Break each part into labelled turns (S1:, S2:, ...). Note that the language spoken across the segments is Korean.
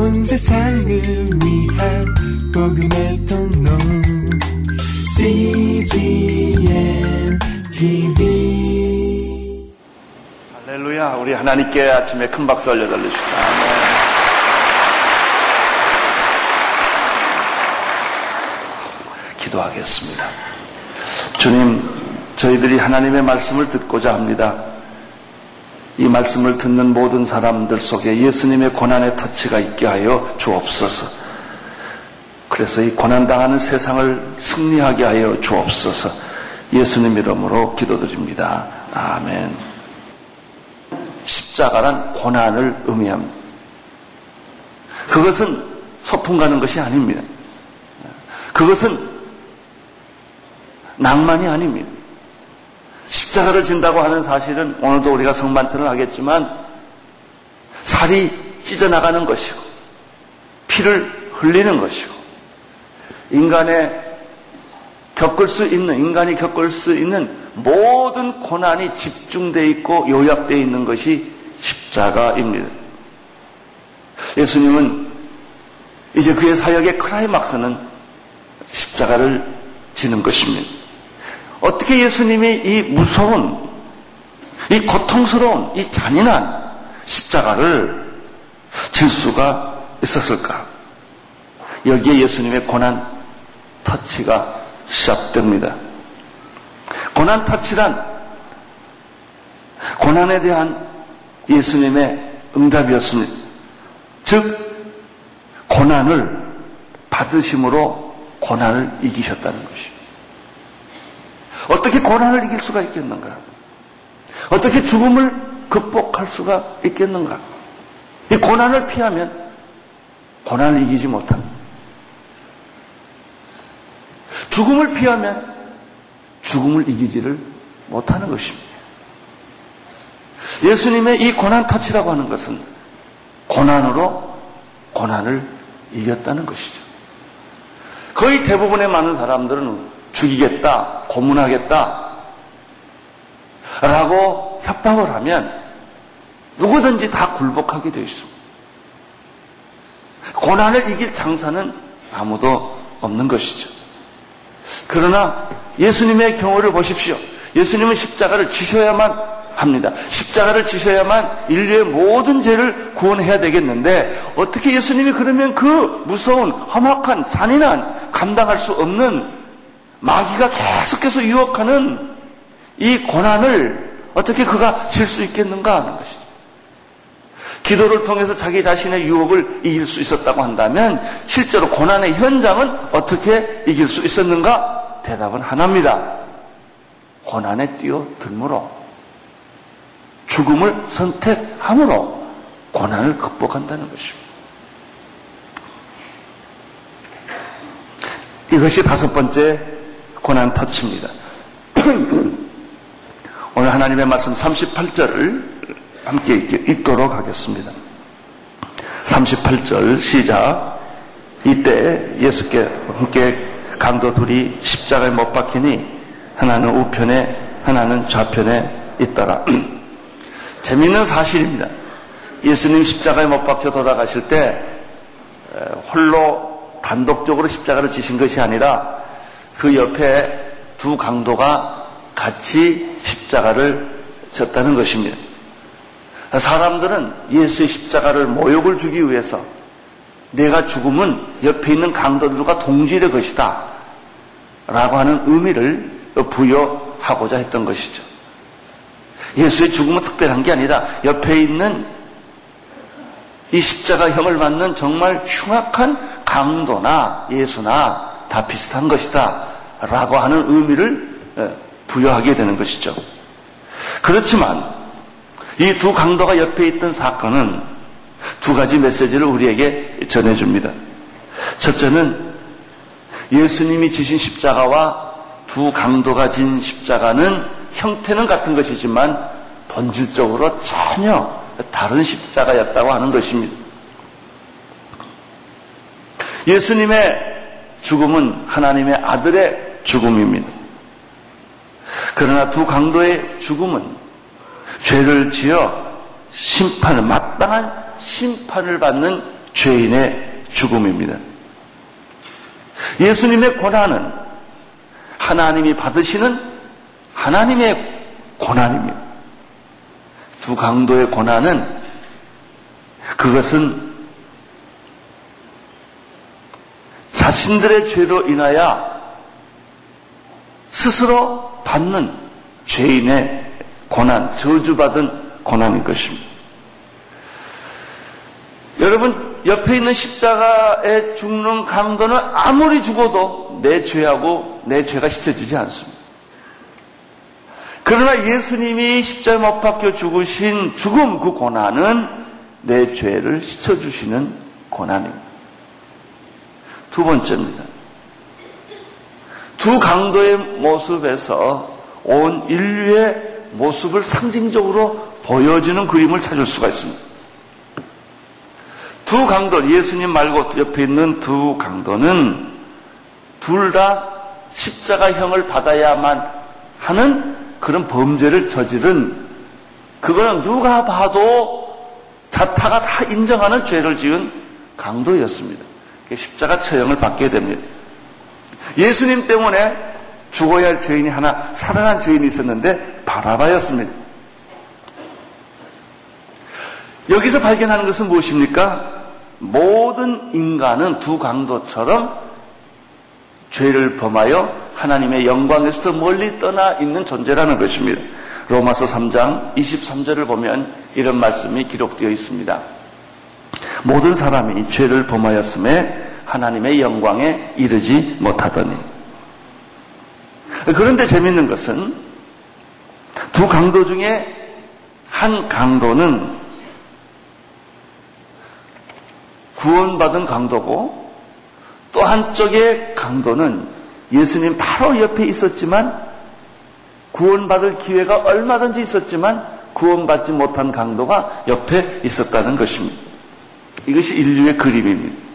S1: 온 세상을 위한 복음의 통로 CGM TV
S2: 할렐루야. 우리 하나님께 아침에 큰 박수 올려 달리십시오. 기도하겠습니다. 주님, 저희들이 하나님의 말씀을 듣고자 합니다. 이 말씀을 듣는 모든 사람들 속에 예수님의 고난의 터치가 있게 하여 주옵소서. 그래서 이 고난당하는 세상을 승리하게 하여 주옵소서. 예수님 이름으로 기도드립니다. 아멘. 십자가란 고난을 의미합니다. 그것은 소풍 가는 것이 아닙니다. 그것은 낭만이 아닙니다. 십자가를 진다고 하는 사실은 오늘도 우리가 성만찬을 하겠지만 살이 찢어나가는 것이고 피를 흘리는 것이고 인간의 겪을 수 있는 인간이 겪을 수 있는 모든 고난이 집중되어 있고 요약되어 있는 것이 십자가입니다. 예수님은 이제 그의 사역의 크라이막스는 십자가를 지는 것입니다. 어떻게 예수님이 이 무서운, 이 고통스러운, 이 잔인한 십자가를 질 수가 있었을까? 여기에 예수님의 고난 터치가 시작됩니다. 고난 터치란 고난에 대한 예수님의 응답이었습니다. 즉, 고난을 받으심으로 고난을 이기셨다는 것입니다. 어떻게 고난을 이길 수가 있겠는가? 어떻게 죽음을 극복할 수가 있겠는가? 이 고난을 피하면 고난을 이기지 못합니다. 죽음을 피하면 죽음을 이기지를 못하는 것입니다. 예수님의 이 고난 터치라고 하는 것은 고난으로 고난을 이겼다는 것이죠. 거의 대부분의 많은 사람들은 죽이겠다, 고문하겠다, 라고 협박을 하면 누구든지 다 굴복하게 되어 있습니다. 고난을 이길 장사는 아무도 없는 것이죠. 그러나 예수님의 경우를 보십시오. 예수님은 십자가를 지셔야만 합니다. 십자가를 지셔야만 인류의 모든 죄를 구원해야 되겠는데 어떻게 예수님이 그러면 그 무서운 험악한 잔인한 감당할 수 없는 마귀가 계속해서 유혹하는 이 고난을 어떻게 그가 질 수 있겠는가 하는 것이죠. 기도를 통해서 자기 자신의 유혹을 이길 수 있었다고 한다면 실제로 고난의 현장은 어떻게 이길 수 있었는가? 대답은 하나입니다. 고난에 뛰어들므로 죽음을 선택함으로 고난을 극복한다는 것입니다. 이것이 다섯 번째 고난 터치입니다. 오늘 하나님의 말씀 38절을 함께 읽도록 하겠습니다. 38절 시작. 이때 예수께 함께 강도 둘이 십자가에 못 박히니 하나는 우편에 하나는 좌편에 있더라. 재밌는 사실입니다. 예수님 십자가에 못 박혀 돌아가실 때 홀로 단독적으로 십자가를 지신 것이 아니라 그 옆에 두 강도가 같이 십자가를 졌다는 것입니다. 사람들은 예수의 십자가를 모욕을 주기 위해서 내가 죽으면 옆에 있는 강도들과 동질의 것이다. 라고 하는 의미를 부여하고자 했던 것이죠. 예수의 죽음은 특별한 게 아니라 옆에 있는 이 십자가형을 받는 정말 흉악한 강도나 예수나 다 비슷한 것이다. 라고 하는 의미를 부여하게 되는 것이죠. 그렇지만 이 두 강도가 옆에 있던 사건은 두 가지 메시지를 우리에게 전해줍니다. 첫째는 예수님이 지신 십자가와 두 강도가 진 십자가는 형태는 같은 것이지만 본질적으로 전혀 다른 십자가였다고 하는 것입니다. 예수님의 죽음은 하나님의 아들의 죽음입니다. 그러나 두 강도의 죽음은 죄를 지어 심판을, 마땅한 심판을 받는 죄인의 죽음입니다. 예수님의 고난은 하나님이 받으시는 하나님의 고난입니다. 두 강도의 고난은 그것은 자신들의 죄로 인하여 스스로 받는 죄인의 고난, 저주받은 고난인 것입니다. 여러분, 옆에 있는 십자가에 죽는 강도는 아무리 죽어도 내 죄하고 내 죄가 씻어지지 않습니다. 그러나 예수님이 십자에 못 박혀 죽으신 죽음 그 고난은 내 죄를 씻어주시는 고난입니다. 두 번째입니다. 두 강도의 모습에서 온 인류의 모습을 상징적으로 보여주는 그림을 찾을 수가 있습니다. 두 강도, 예수님 말고 옆에 있는 두 강도는 둘 다 십자가형을 받아야만 하는 그런 범죄를 저지른 그거는 누가 봐도 자타가 다 인정하는 죄를 지은 강도였습니다. 십자가 처형을 받게 됩니다. 예수님 때문에 죽어야 할 죄인이 하나 살아난 죄인이 있었는데 바라바였습니다. 여기서 발견하는 것은 무엇입니까? 모든 인간은 두 강도처럼 죄를 범하여 하나님의 영광에서도 멀리 떠나 있는 존재라는 것입니다. 로마서 3장 23절을 보면 이런 말씀이 기록되어 있습니다. 모든 사람이 죄를 범하였음에 하나님의 영광에 이르지 못하더니. 그런데 재밌는 것은 두 강도 중에 한 강도는 구원받은 강도고 또 한쪽의 강도는 예수님 바로 옆에 있었지만 구원받을 기회가 얼마든지 있었지만 구원받지 못한 강도가 옆에 있었다는 것입니다. 이것이 인류의 그림입니다.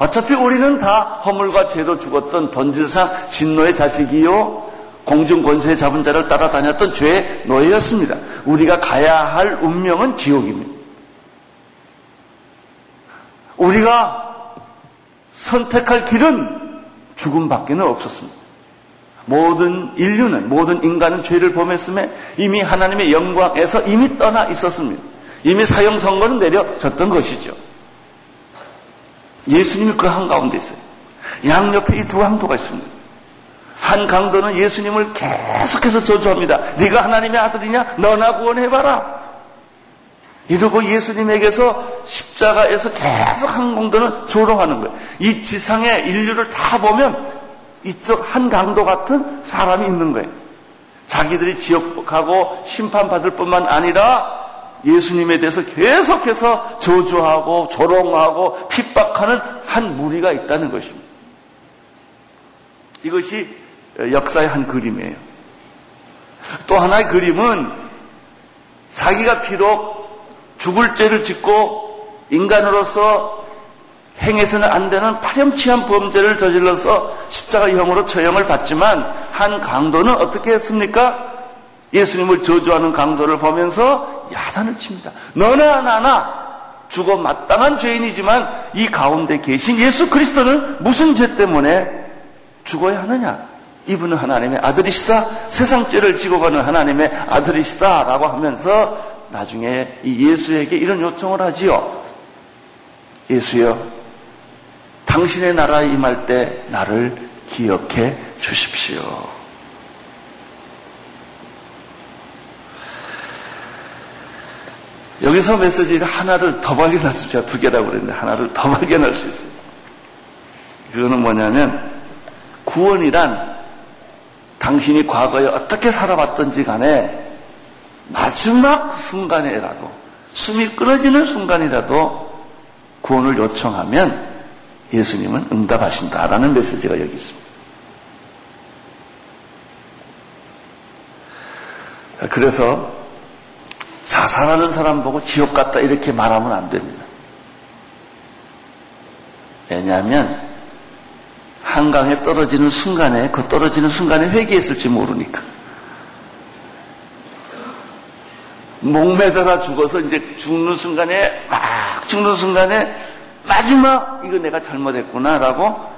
S2: 어차피 우리는 다 허물과 죄로 죽었던 본질상 진노의 자식이요 공중 권세 잡은 자를 따라다녔던 죄의 노예였습니다. 우리가 가야 할 운명은 지옥입니다. 우리가 선택할 길은 죽음밖에는 없었습니다. 모든 인류는 모든 인간은 죄를 범했음에 이미 하나님의 영광에서 이미 떠나 있었습니다. 이미 사형 선고는 내려졌던 것이죠. 예수님이 그 한가운데 있어요. 양옆에 이두 강도가 있습니다. 한 강도는 예수님을 계속해서 저주합니다. 네가 하나님의 아들이냐? 너나 구원해봐라. 이러고 예수님에게서 십자가에서 계속 한 공도는 조롱하는 거예요. 이 지상의 인류를 다 보면 이쪽 한 강도 같은 사람이 있는 거예요. 자기들이 지옥 가고 심판받을 뿐만 아니라 예수님에 대해서 계속해서 저주하고 조롱하고 핍박하는 한 무리가 있다는 것입니다. 이것이 역사의 한 그림이에요. 또 하나의 그림은 자기가 비록 죽을 죄를 짓고 인간으로서 행해서는 안 되는 파렴치한 범죄를 저질러서 십자가형으로 처형을 받지만 한 강도는 어떻게 했습니까? 예수님을 저주하는 강도를 보면서 야단을 칩니다. 너나 나나 죽어 마땅한 죄인이지만 이 가운데 계신 예수 그리스도는 무슨 죄 때문에 죽어야 하느냐? 이분은 하나님의 아들이시다. 세상 죄를 지고 가는 하나님의 아들이시다. 라고 하면서 나중에 이 예수에게 이런 요청을 하지요. 예수여, 당신의 나라에 임할 때 나를 기억해 주십시오. 여기서 메시지가 하나를 더 발견할 수, 제가 두 개라고 그랬는데 하나를 더 발견할 수 있어요. 그거는 뭐냐면 구원이란 당신이 과거에 어떻게 살아왔던지 간에 마지막 순간에라도 숨이 끊어지는 순간이라도 구원을 요청하면 예수님은 응답하신다라는 메시지가 여기 있습니다. 그래서 자살하는 사람 보고 지옥 갔다 이렇게 말하면 안 됩니다. 왜냐하면 한강에 떨어지는 순간에 그 떨어지는 순간에 회개했을지 모르니까. 목매달아 죽어서 이제 죽는 순간에 막 죽는 순간에 마지막 이거 내가 잘못했구나라고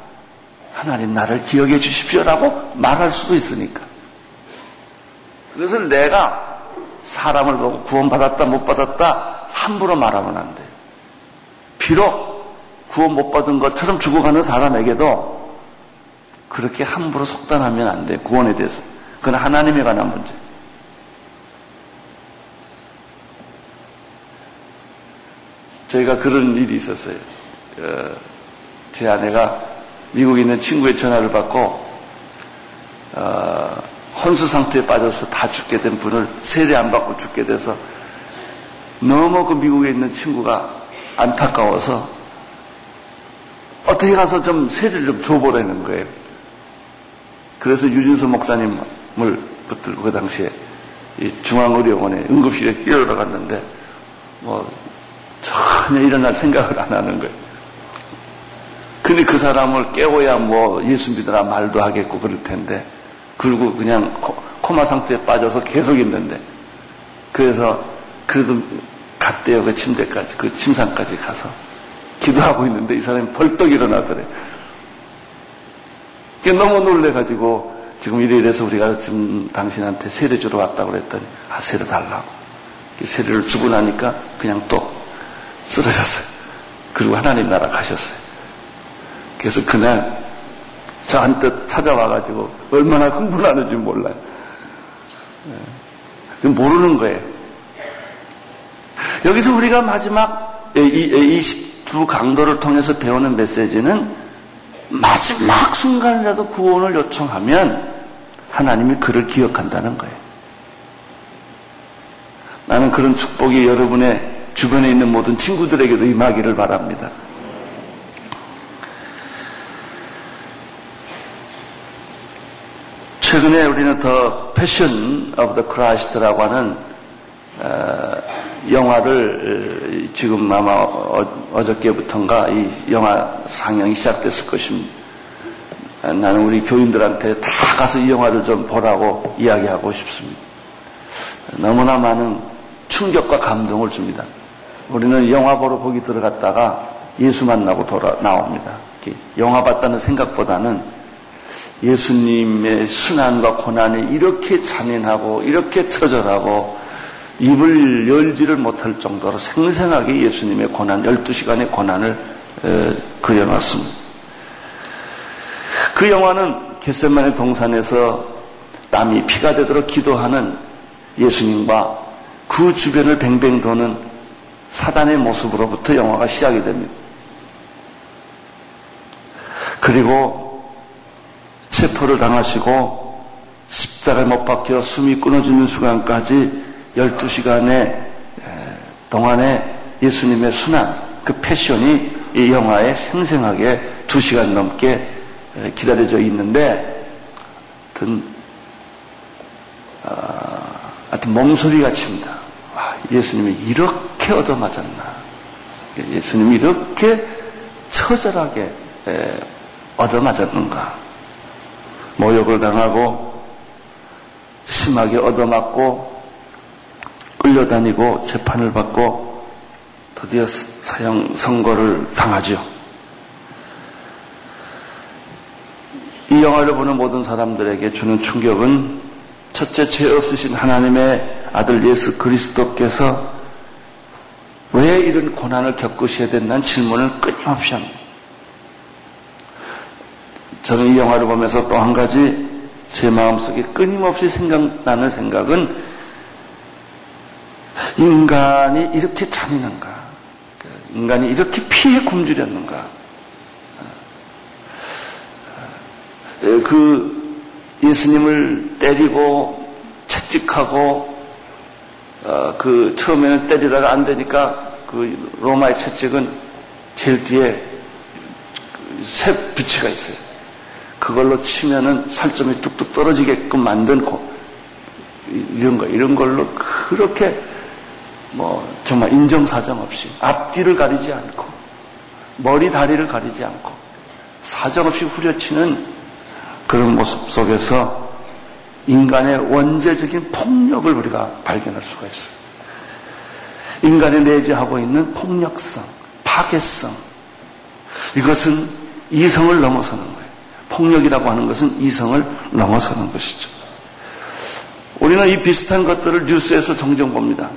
S2: 하나님 나를 기억해 주십시오라고 말할 수도 있으니까. 그래서 내가 사람을 보고 구원받았다 못 받았다 함부로 말하면 안 돼. 비록 구원 못 받은 것처럼 죽어가는 사람에게도 그렇게 함부로 속단하면 안 돼. 구원에 대해서. 그건 하나님에 관한 문제. 저희가 그런 일이 있었어요. 어, 제 아내가 미국에 있는 친구의 전화를 받고 어, 혼수 상태에 빠져서 다 죽게 된 분을 세례 안 받고 죽게 돼서 너무 그 미국에 있는 친구가 안타까워서 어떻게 가서 좀 세례를 좀 줘보라는 거예요. 그래서 유진수 목사님을 붙들고 그 당시에 중앙의료원에 응급실에 뛰어들어 갔는데 뭐 전혀 일어날 생각을 안 하는 거예요. 근데 그 사람을 깨워야 뭐 예수 믿으라 말도 하겠고 그럴 텐데 그리고 그냥 코마 상태에 빠져서 계속 있는데 그래서 그래도 갔대요 그 침대까지 그 침상까지 가서 기도하고 있는데 이 사람이 벌떡 일어나더래. 너무 놀래가지고 지금 이래 이래서 우리가 지금 당신한테 세례 주러 왔다고 그랬더니 아 세례 달라고 세례를 주고 나니까 그냥 또 쓰러졌어요. 그리고 하나님 나라 가셨어요. 그래서 그날 저한테 찾아와가지고 얼마나 흥분하는지 몰라요. 예. 모르는 거예요. 여기서 우리가 마지막 이 20두 강도를 통해서 배우는 메시지는 마지막 순간이라도 구원을 요청하면 하나님이 그를 기억한다는 거예요. 나는 그런 축복이 여러분의 주변에 있는 모든 친구들에게도 임하기를 바랍니다. 최근에 우리는 The Passion of the Christ라고 하는 어, 영화를 지금 아마 어, 저께부터인가이 영화 상영이 시작됐을 것입니다. 나는 우리 교인들한테 다 가서 이 영화를 좀 보라고 이야기하고 싶습니다. 너무나 많은 충격과 감동을 줍니다. 우리는 영화 보러 거기 들어갔다가 예수 만나고 돌아 나옵니다. 영화 봤다는 생각보다는 예수님의 순환과 고난이 이렇게 잔인하고 이렇게 처절하고 입을 열지를 못할 정도로 생생하게 예수님의 고난, 12시간의 고난을 그려놨습니다. 그 영화는 겟세만의 동산에서 땀이 피가 되도록 기도하는 예수님과 그 주변을 뱅뱅 도는 사단의 모습으로부터 영화가 시작이 됩니다. 그리고 체포를 당하시고 십자가에 못 박혀 숨이 끊어지는 순간까지 12시간의 동안에 예수님의 순환, 그 패션이 이 영화에 생생하게 2시간 넘게 기다려져 있는데 하여튼, 어, 하여튼 멍소리가 칩니다. 와, 예수님이 이렇게 얻어맞았나. 예수님이 이렇게 처절하게 얻어맞았는가. 모욕을 당하고 심하게 얻어맞고 끌려다니고 재판을 받고 드디어 사형 선고를 당하죠. 이 영화를 보는 모든 사람들에게 주는 충격은 첫째 죄 없으신 하나님의 아들 예수 그리스도께서 왜 이런 고난을 겪으셔야 된다는 질문을 끊임없이 합니다. 저는 이 영화를 보면서 또 한 가지 제 마음속에 끊임없이 생각나는 생각은 인간이 이렇게 잔인한가? 인간이 이렇게 피해 굶주렸는가? 그 예수님을 때리고 채찍하고 어, 그 처음에는 때리다가 안 되니까 그 로마의 채찍은 제일 뒤에 새 부치가 있어요. 그걸로 치면은 살점이 뚝뚝 떨어지게끔 만든 고 이런 거 이런 걸로 그렇게 뭐 정말 인정사정 없이 앞뒤를 가리지 않고 머리 다리를 가리지 않고 사정없이 후려치는 그런 모습 속에서 인간의 원죄적인 폭력을 우리가 발견할 수가 있어요. 인간에 내재하고 있는 폭력성, 파괴성. 이것은 이성을 넘어서는. 폭력이라고 하는 것은 이성을 넘어서는 것이죠. 우리는 이 비슷한 것들을 뉴스에서 종종 봅니다.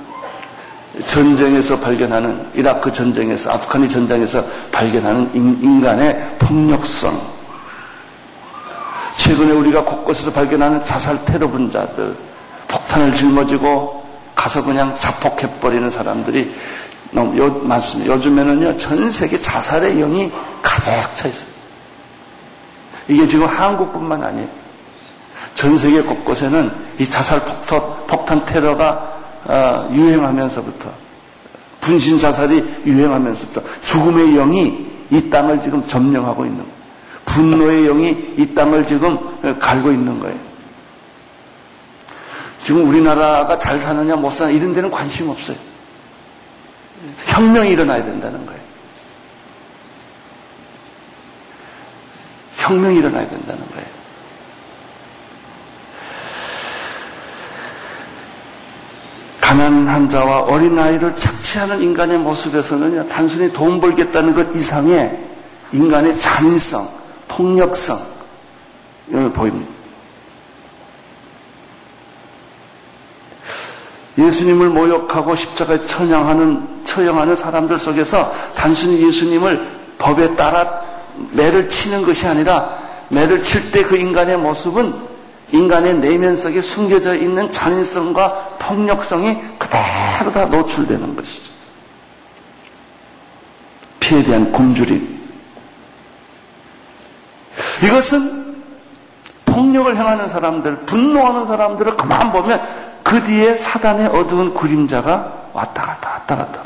S2: 전쟁에서 발견하는 이라크 전쟁에서 아프가니 전쟁에서 발견하는 인간의 폭력성. 최근에 우리가 곳곳에서 발견하는 자살 테러 분자들, 폭탄을 짊어지고 가서 그냥 자폭해버리는 사람들이 너무 요, 많습니다. 요즘에는요, 전 세계 자살의 영이 가득 차 있어요. 이게 지금 한국뿐만 아니에요. 전 세계 곳곳에는 이 자살 폭탄, 폭탄 테러가 어, 유행하면서부터 분신 자살이 유행하면서부터 죽음의 영이 이 땅을 지금 점령하고 있는 거예요. 분노의 영이 이 땅을 지금 갈고 있는 거예요. 지금 우리나라가 잘 사느냐 못 사느냐 이런 데는 관심 없어요. 혁명이 일어나야 된다는 거예요. 혁명이 일어나야 된다는 거예요. 가난한 자와 어린아이를 착취하는 인간의 모습에서는 단순히 돈 벌겠다는 것 이상의 인간의 잔인성, 폭력성, 을 보입니다. 예수님을 모욕하고 십자가에 처형하는, 처형하는 사람들 속에서 단순히 예수님을 법에 따라 매를 치는 것이 아니라 매를 칠 때 그 인간의 모습은 인간의 내면 속에 숨겨져 있는 잔인성과 폭력성이 그대로 다 노출되는 것이죠. 피에 대한 굶주림. 이것은 폭력을 행하는 사람들, 분노하는 사람들을 그만 보면 그 뒤에 사단의 어두운 그림자가 왔다 갔다 왔다 갔다.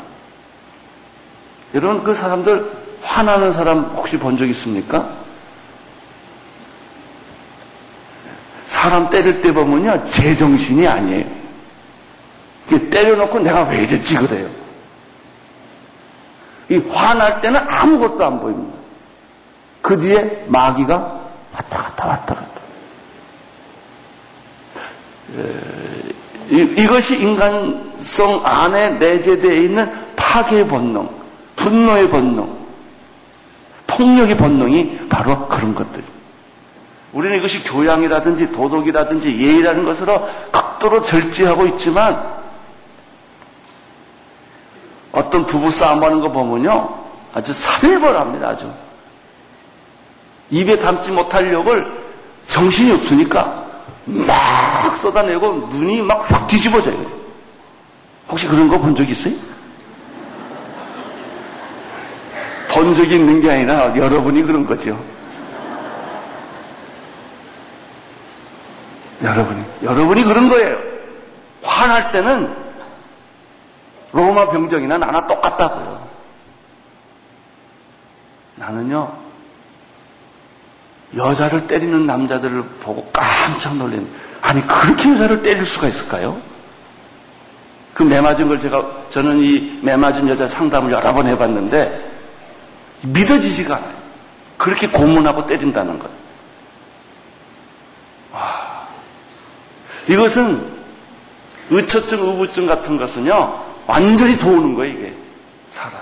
S2: 여러분 그 사람들 화나는 사람 혹시 본 적 있습니까? 사람 때릴 때 보면요 제정신이 아니에요. 때려놓고 내가 왜 이랬지 그래요. 이 화날 때는 아무것도 안 보입니다. 그 뒤에 마귀가 왔다 갔다 왔다 갔다. 이것이 인간성 안에 내재되어 있는 파괴의 본능, 분노의 본능, 폭력의 본능이 바로 그런 것들. 우리는 이것이 교양이라든지 도덕이라든지 예의라는 것으로 극도로 절제하고 있지만 어떤 부부 싸움 하는 거 보면요 아주 살벌합니다 아주 입에 담지 못할 욕을 정신이 없으니까 막 쏟아내고 눈이 막 확 뒤집어져요. 혹시 그런 거 본 적 있어요? 본 적이 있는 게 아니라 여러분이 그런 거죠. 여러분이, 여러분이 그런 거예요. 화날 때는 로마 병정이나 나나 똑같다고요. 나는요, 여자를 때리는 남자들을 보고 깜짝 놀란 아니 그렇게 여자를 때릴 수가 있을까요? 그 매 맞은 걸 제가 저는 이 매 맞은 여자 상담을 여러 번 해봤는데 믿어지지가 않아요. 그렇게 고문하고 때린다는 것. 와. 이것은 의처증, 의부증 같은 것은요 완전히 도우는 거예요 이게 사람.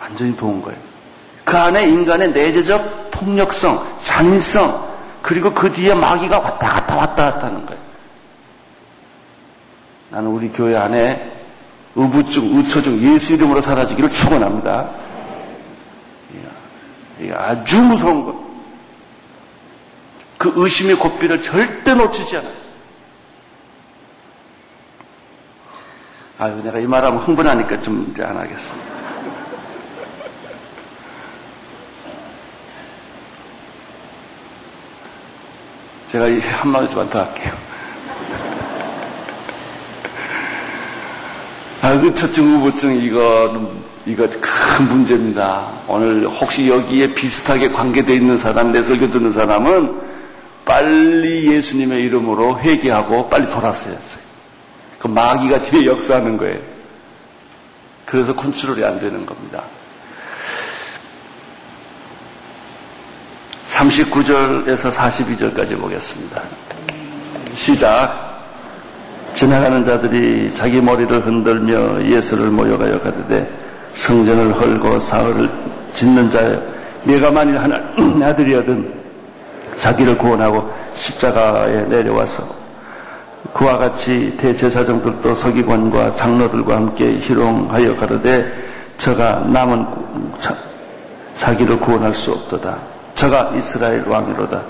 S2: 완전히 도운 거예요. 그 안에 인간의 내재적 폭력성, 잔인성, 그리고 그 뒤에 마귀가 왔다 갔다 왔다 갔다 하는 거예요. 나는 우리 교회 안에 의부증, 의처증, 예수 이름으로 사라지기를 축원합니다. 이게 아주 무서운 것. 그 의심의 고삐를 절대 놓치지 않아요. 아유, 내가 이 말하면 흥분하니까 좀 이제 안 하겠습니다. 제가 이 한마디만 더 할게요. 아, 그 처증 후보증 이거는 이거 큰 문제입니다. 오늘 혹시 여기에 비슷하게 관계되어 있는 사람, 내 설교 듣는 사람은 빨리 예수님의 이름으로 회개하고 빨리 돌았어야 했어요. 그 마귀가 뒤에 역사하는 거예요. 그래서 컨트롤이 안 되는 겁니다. 39절에서 42절까지 보겠습니다. 시작. 지나가는 자들이 자기 머리를 흔들며 예수를 모여가여 가르되 성전을 헐고 사흘을 짓는 자여 내가 만일 하나님 아들이거든 자기를 구원하고 십자가에 내려와서 그와 같이 대제사장들도 서기관과 장로들과 함께 희롱하여 가르되 저가 남은 자, 자기를 구원할 수 없도다. 저가 이스라엘 왕이로다.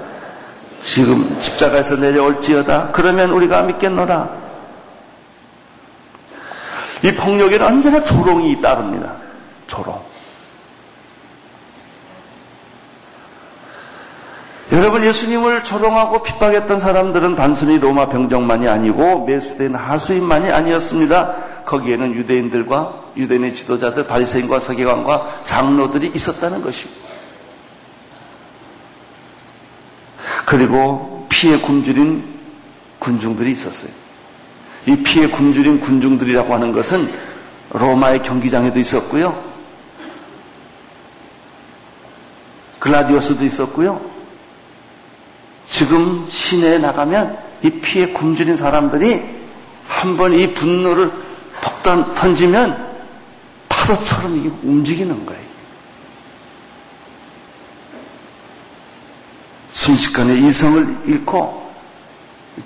S2: 지금 십자가에서 내려올지어다. 그러면 우리가 믿겠노라. 이 폭력에는 언제나 조롱이 따릅니다. 조롱. 여러분 예수님을 조롱하고 핍박했던 사람들은 단순히 로마 병정만이 아니고 매수된 하수인만이 아니었습니다. 거기에는 유대인들과 유대인의 지도자들, 바리새인과 서기관과 장로들이 있었다는 것입니다. 그리고 피에 굶주린 군중들이 있었어요. 이 피에 굶주린 군중들이라고 하는 것은 로마의 경기장에도 있었고요. 글라디오스도 있었고요. 지금 시내에 나가면 이 피에 굶주린 사람들이 한 번 이 분노를 폭탄 던지면 파도처럼 움직이는 거예요. 순식간에 이성을 잃고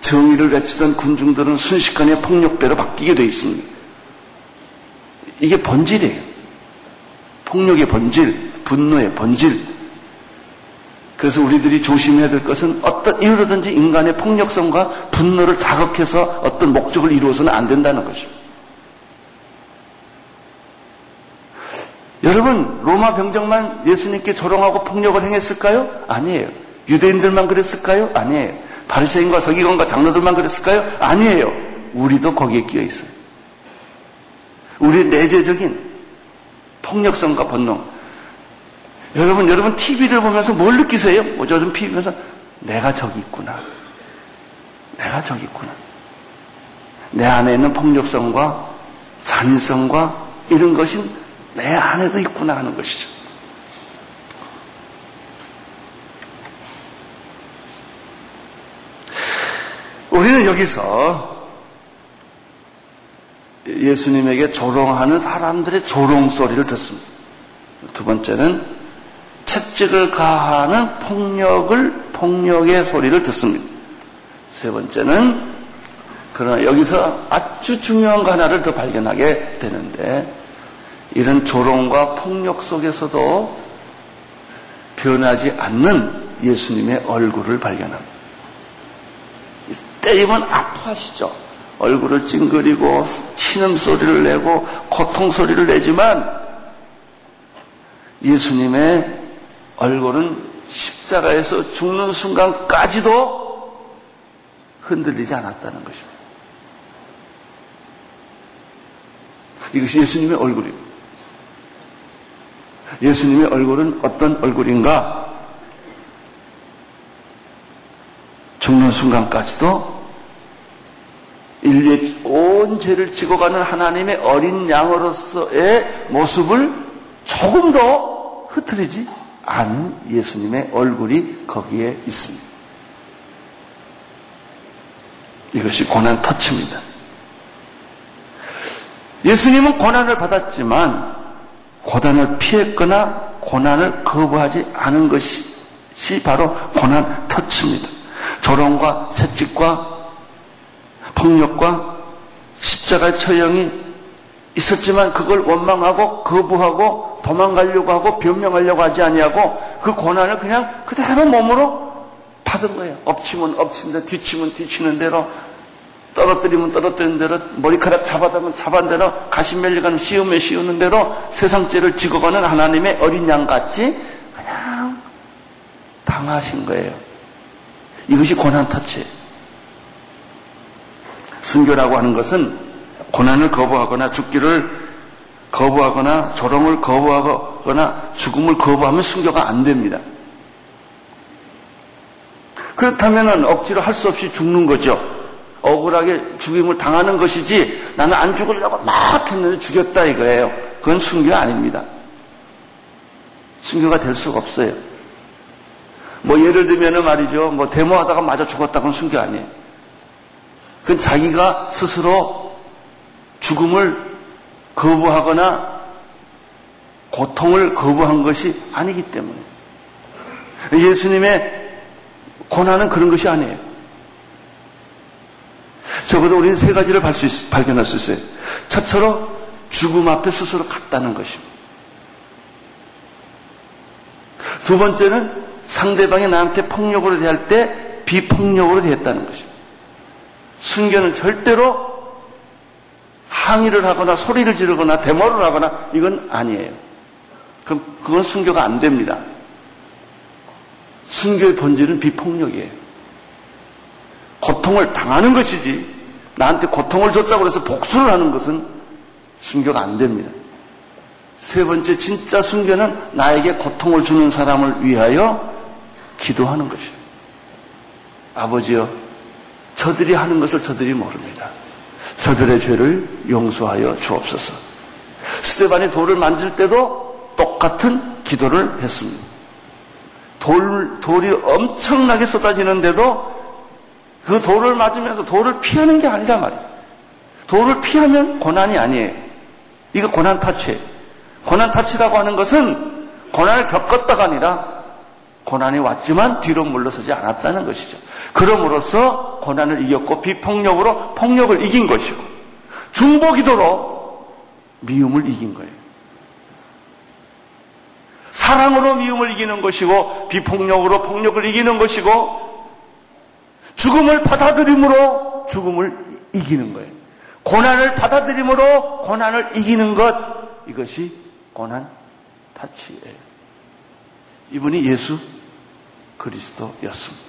S2: 정의를 외치던 군중들은 순식간에 폭력배로 바뀌게 되어 있습니다. 이게 본질이에요. 폭력의 본질, 분노의 본질. 그래서 우리들이 조심해야 될 것은 어떤 이유로든지 인간의 폭력성과 분노를 자극해서 어떤 목적을 이루어서는 안 된다는 것입니다. 여러분, 로마 병정만 예수님께 조롱하고 폭력을 행했을까요? 아니에요. 유대인들만 그랬을까요? 아니에요. 바리새인과 서기관과 장로들만 그랬을까요? 아니에요. 우리도 거기에 끼어 있어요. 우리 내재적인 폭력성과 본능, 여러분, 여러분 TV를 보면서 뭘 느끼세요? 뭐 TV 보면서 내가 저기 있구나. 내가 저기 있구나. 내 안에 있는 폭력성과 잔인성과 이런 것이 내 안에도 있구나 하는 것이죠. 여기서 예수님에게 조롱하는 사람들의 조롱 소리를 듣습니다. 두 번째는 채찍을 가하는 폭력을 폭력의 소리를 듣습니다. 세 번째는 그러나 여기서 아주 중요한 거 하나를 더 발견하게 되는데 이런 조롱과 폭력 속에서도 변하지 않는 예수님의 얼굴을 발견합니다. 때리면 아파하시죠. 얼굴을 찡그리고 신음 소리를 내고 고통 소리를 내지만 예수님의 얼굴은 십자가에서 죽는 순간까지도 흔들리지 않았다는 것입니다. 이것이 예수님의 얼굴입니다. 예수님의 얼굴은 어떤 얼굴인가? 죽는 순간까지도 인류의 온 죄를 지고 가는 하나님의 어린 양으로서의 모습을 조금도 흐트리지 아는 예수님의 얼굴이 거기에 있습니다. 이것이 고난 터치입니다. 예수님은 고난을 받았지만 고난을 피했거나 고난을 거부하지 않은 것이 바로 고난 터치입니다. 조롱과 채찍과 폭력과 십자가의 처형이 있었지만 그걸 원망하고 거부하고 도망가려고 하고 변명하려고 하지 아니하고 그 고난을 그냥 그대로 몸으로 받은 거예요. 엎치면 엎친 대로, 뒤치면 뒤치는 대로, 떨어뜨리면 떨어뜨리는 대로, 머리카락 잡아다면 잡은 대로, 가시 멜리가는 씌우면 씌우는 대로 세상죄를 지고 가는 하나님의 어린 양 같이 그냥 당하신 거예요. 이것이 고난 터치. 순교라고 하는 것은 고난을 거부하거나 죽기를 거부하거나 조롱을 거부하거나 죽음을 거부하면 순교가 안 됩니다. 그렇다면 억지로 할 수 없이 죽는 거죠. 억울하게 죽임을 당하는 것이지 나는 안 죽으려고 막 했는데 죽였다 이거예요. 그건 순교 아닙니다. 순교가 될 수가 없어요. 뭐 예를 들면 말이죠. 뭐 데모하다가 맞아 죽었다 그건 순교 아니에요. 그건 자기가 스스로 죽음을 거부하거나 고통을 거부한 것이 아니기 때문에 예수님의 고난은 그런 것이 아니에요. 적어도 우리는 세 가지를 발견할 수 있어요. 첫째로 죽음 앞에 스스로 갔다는 것입니다. 두 번째는 상대방이 나한테 폭력으로 대할 때 비폭력으로 대했다는 것입니다. 순교는 절대로 항의를 하거나 소리를 지르거나 데모를 하거나 이건 아니에요. 그럼 그건 순교가 안 됩니다. 순교의 본질은 비폭력이에요. 고통을 당하는 것이지 나한테 고통을 줬다고 해서 복수를 하는 것은 순교가 안 됩니다. 세 번째 진짜 순교는 나에게 고통을 주는 사람을 위하여 기도하는 것이에요. 아버지여, 저들이 하는 것을 저들이 모릅니다. 저들의 죄를 용서하여 주옵소서. 스테반이 돌을 만질 때도 똑같은 기도를 했습니다. 돌, 돌이 엄청나게 쏟아지는데도 그 돌을 맞으면서 돌을 피하는 게 아니란 말이에요. 돌을 피하면 고난이 아니에요. 이거 고난 타치예요. 고난 타치라고 하는 것은 고난을 겪었다가 아니라 고난이 왔지만 뒤로 물러서지 않았다는 것이죠. 그럼으로써 고난을 이겼고 비폭력으로 폭력을 이긴 것이고 중보기도로 미움을 이긴 거예요. 사랑으로 미움을 이기는 것이고 비폭력으로 폭력을 이기는 것이고 죽음을 받아들임으로 죽음을 이기는 거예요. 고난을 받아들임으로 고난을 이기는 것 이것이 고난 타치예요. 이분이 예수 그리스도였습니다.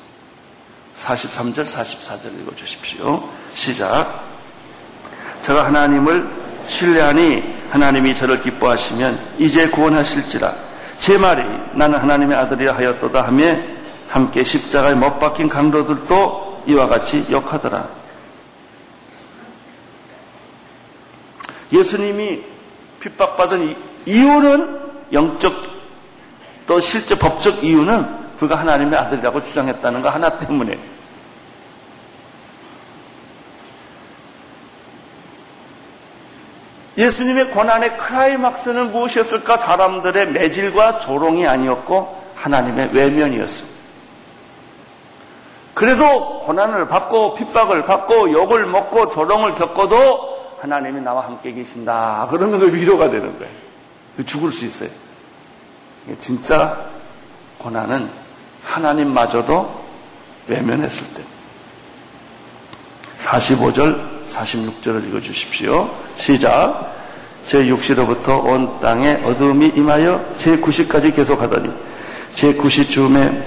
S2: 43절, 44절 읽어주십시오. 시작. 제가 하나님을 신뢰하니 하나님이 저를 기뻐하시면 이제 구원하실지라. 제 말이 나는 하나님의 아들이라 하였도다 하며 함께 십자가에 못 박힌 강도들도 이와 같이 욕하더라. 예수님이 핍박받은 이유는 영적 또 실제 법적 이유는 그가 하나님의 아들이라고 주장했다는 거 하나 때문에 예수님의 고난의 크라이막스는 무엇이었을까? 사람들의 매질과 조롱이 아니었고 하나님의 외면이었습니다. 그래도 고난을 받고 핍박을 받고 욕을 먹고 조롱을 겪어도 하나님이 나와 함께 계신다. 그러면 그 위로가 되는 거예요. 그 죽을 수 있어요. 진짜 고난은 하나님마저도 외면했을 때. 45절, 46절을 읽어 주십시오. 시작. 제 육시로부터 온 땅에 어둠이 임하여 제 9시까지 계속하더니 제 9시쯤에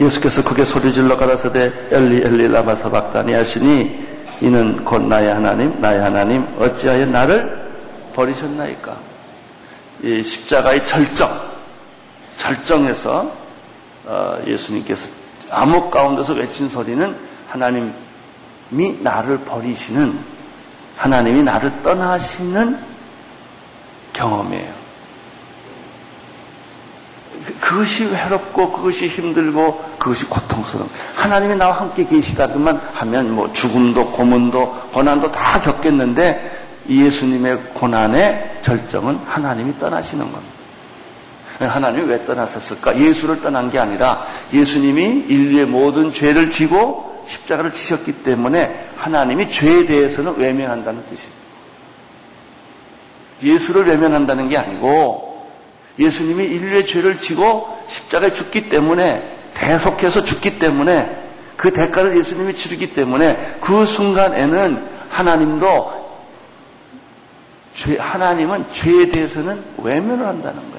S2: 예수께서 크게 소리질러 가라사대 엘리 엘리 라마 사박다니 하시니 이는 곧 나의 하나님 나의 하나님 어찌하여 나를 버리셨나이까 이 십자가의 절정 절정에서 어, 예수님께서 암흑 가운데서 외친 소리는 하나님이 나를 버리시는 하나님이 나를 떠나시는 경험이에요. 그것이 외롭고 그것이 힘들고 그것이 고통스러운 하나님이 나와 함께 계시다그만 하면 뭐 죽음도 고문도 고난도 다 겪겠는데 예수님의 고난의 절정은 하나님이 떠나시는 겁니다. 하나님이 왜 떠나셨을까? 예수를 떠난 게 아니라 예수님이 인류의 모든 죄를 지고 십자가를 지셨기 때문에 하나님이 죄에 대해서는 외면한다는 뜻입니다. 예수를 외면한다는 게 아니고 예수님이 인류의 죄를 지고 십자가에 죽기 때문에 계속해서 죽기 때문에 그 대가를 예수님이 치르기 때문에 그 순간에는 하나님도 죄, 하나님은 죄에 대해서는 외면을 한다는 거예요.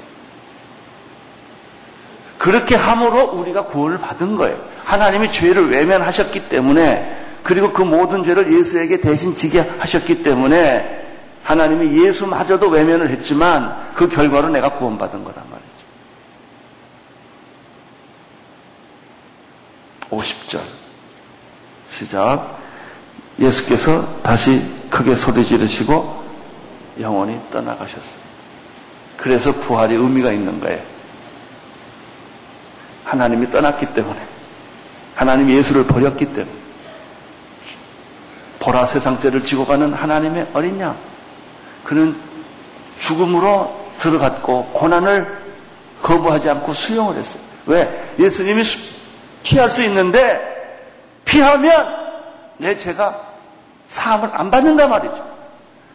S2: 그렇게 함으로 우리가 구원을 받은 거예요. 하나님이 죄를 외면하셨기 때문에 그리고 그 모든 죄를 예수에게 대신 지게 하셨기 때문에 하나님이 예수마저도 외면을 했지만 그 결과로 내가 구원받은 거란 말이죠. 50절. 시작. 예수께서 다시 크게 소리 지르시고 영원히 떠나가셨어요. 그래서 부활이 의미가 있는 거예요. 하나님이 떠났기 때문에. 하나님이 예수를 버렸기 때문에. 보라 세상죄를 지고 가는 하나님의 어린 양. 그는 죽음으로 들어갔고 고난을 거부하지 않고 수용을 했어요. 왜? 예수님이 피할 수 있는데 피하면 내 죄가 사함을 안 받는단 말이죠.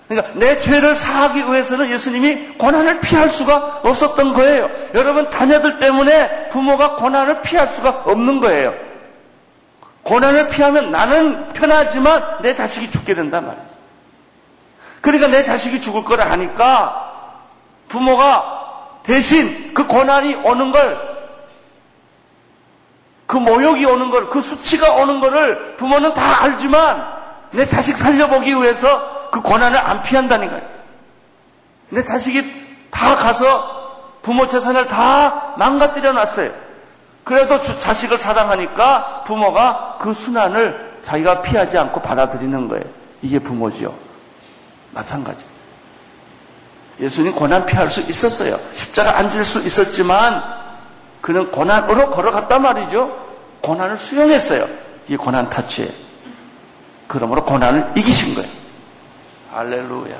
S2: 그러니까 내 죄를 사하기 위해서는 예수님이 고난을 피할 수가 없었던 거예요. 여러분 자녀들 때문에 부모가 고난을 피할 수가 없는 거예요. 고난을 피하면 나는 편하지만 내 자식이 죽게 된단 말이죠. 그러니까 내 자식이 죽을 걸 아니까 부모가 대신 그 고난이 오는 걸, 그 모욕이 오는 걸, 그 수치가 오는 거를 부모는 다 알지만 내 자식 살려보기 위해서 그 고난을 안 피한다는 거예요. 내 자식이 다 가서 부모 재산을 다 망가뜨려 놨어요. 그래도 자식을 사랑하니까 부모가 그 순환을 자기가 피하지 않고 받아들이는 거예요. 이게 부모지요. 마찬가지. 예수님 고난 피할 수 있었어요. 십자가 안 줄 수 있었지만 그는 고난으로 걸어갔단 말이죠. 고난을 수용했어요. 이 고난 타치에. 그러므로 고난을 이기신 거예요. 할렐루야.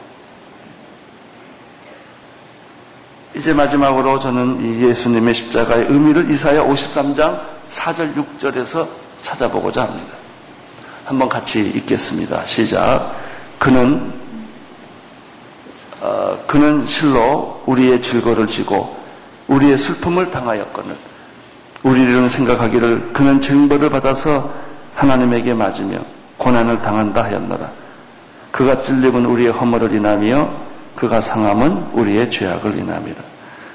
S2: 이제 마지막으로 저는 이 예수님의 십자가의 의미를 이사야 53장 4절 6절에서 찾아보고자 합니다. 한번 같이 읽겠습니다. 시작. 그는 어, 그는 실로 우리의 질거를 지고 우리의 슬픔을 당하였거늘 우리는 생각하기를 그는 징벌을 받아서 하나님에게 맞으며 고난을 당한다 하였노라. 그가 찔림은 우리의 허물을 인하며 그가 상함은 우리의 죄악을 인함이라.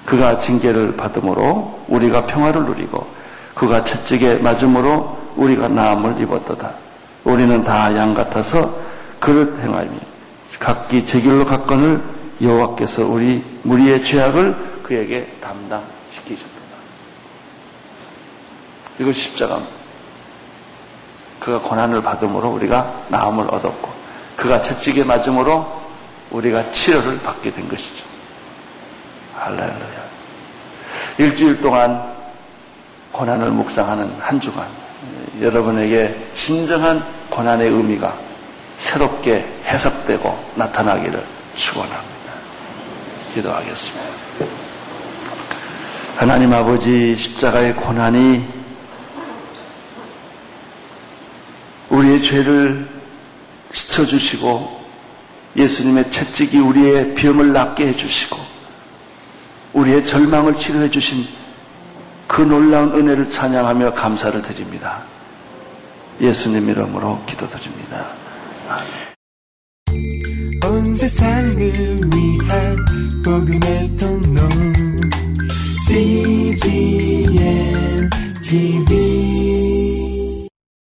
S2: 그가 징계를 받음으로 우리가 평화를 누리고 그가 채찍에 맞음으로 우리가 나음을 입었도다. 우리는 다 양 같아서 그릇 행하며 각기 제 길로 갔건을 여호와께서 우리 무리의 죄악을 그에게 담당시키셨다. 이거 십자가입니다. 그가 고난을 받음으로 우리가 나음을 얻었고 그가 채찍에 맞음으로 우리가 치료를 받게 된 것이죠. 할렐루야. 일주일 동안 고난을 묵상하는 한 주간 여러분에게 진정한 고난의 의미가 새롭게 해석되고 나타나기를 축원합니다. 기도하겠습니다. 하나님 아버지 십자가의 고난이 우리의 죄를 씻어주시고 예수님의 채찍이 우리의 병을 낫게 해주시고 우리의 절망을 치료해 주신 그 놀라운 은혜를 찬양하며 감사를 드립니다. 예수님 이름으로 기도드립니다.
S1: 온 세상을 위한 복음의 통로 CGM TV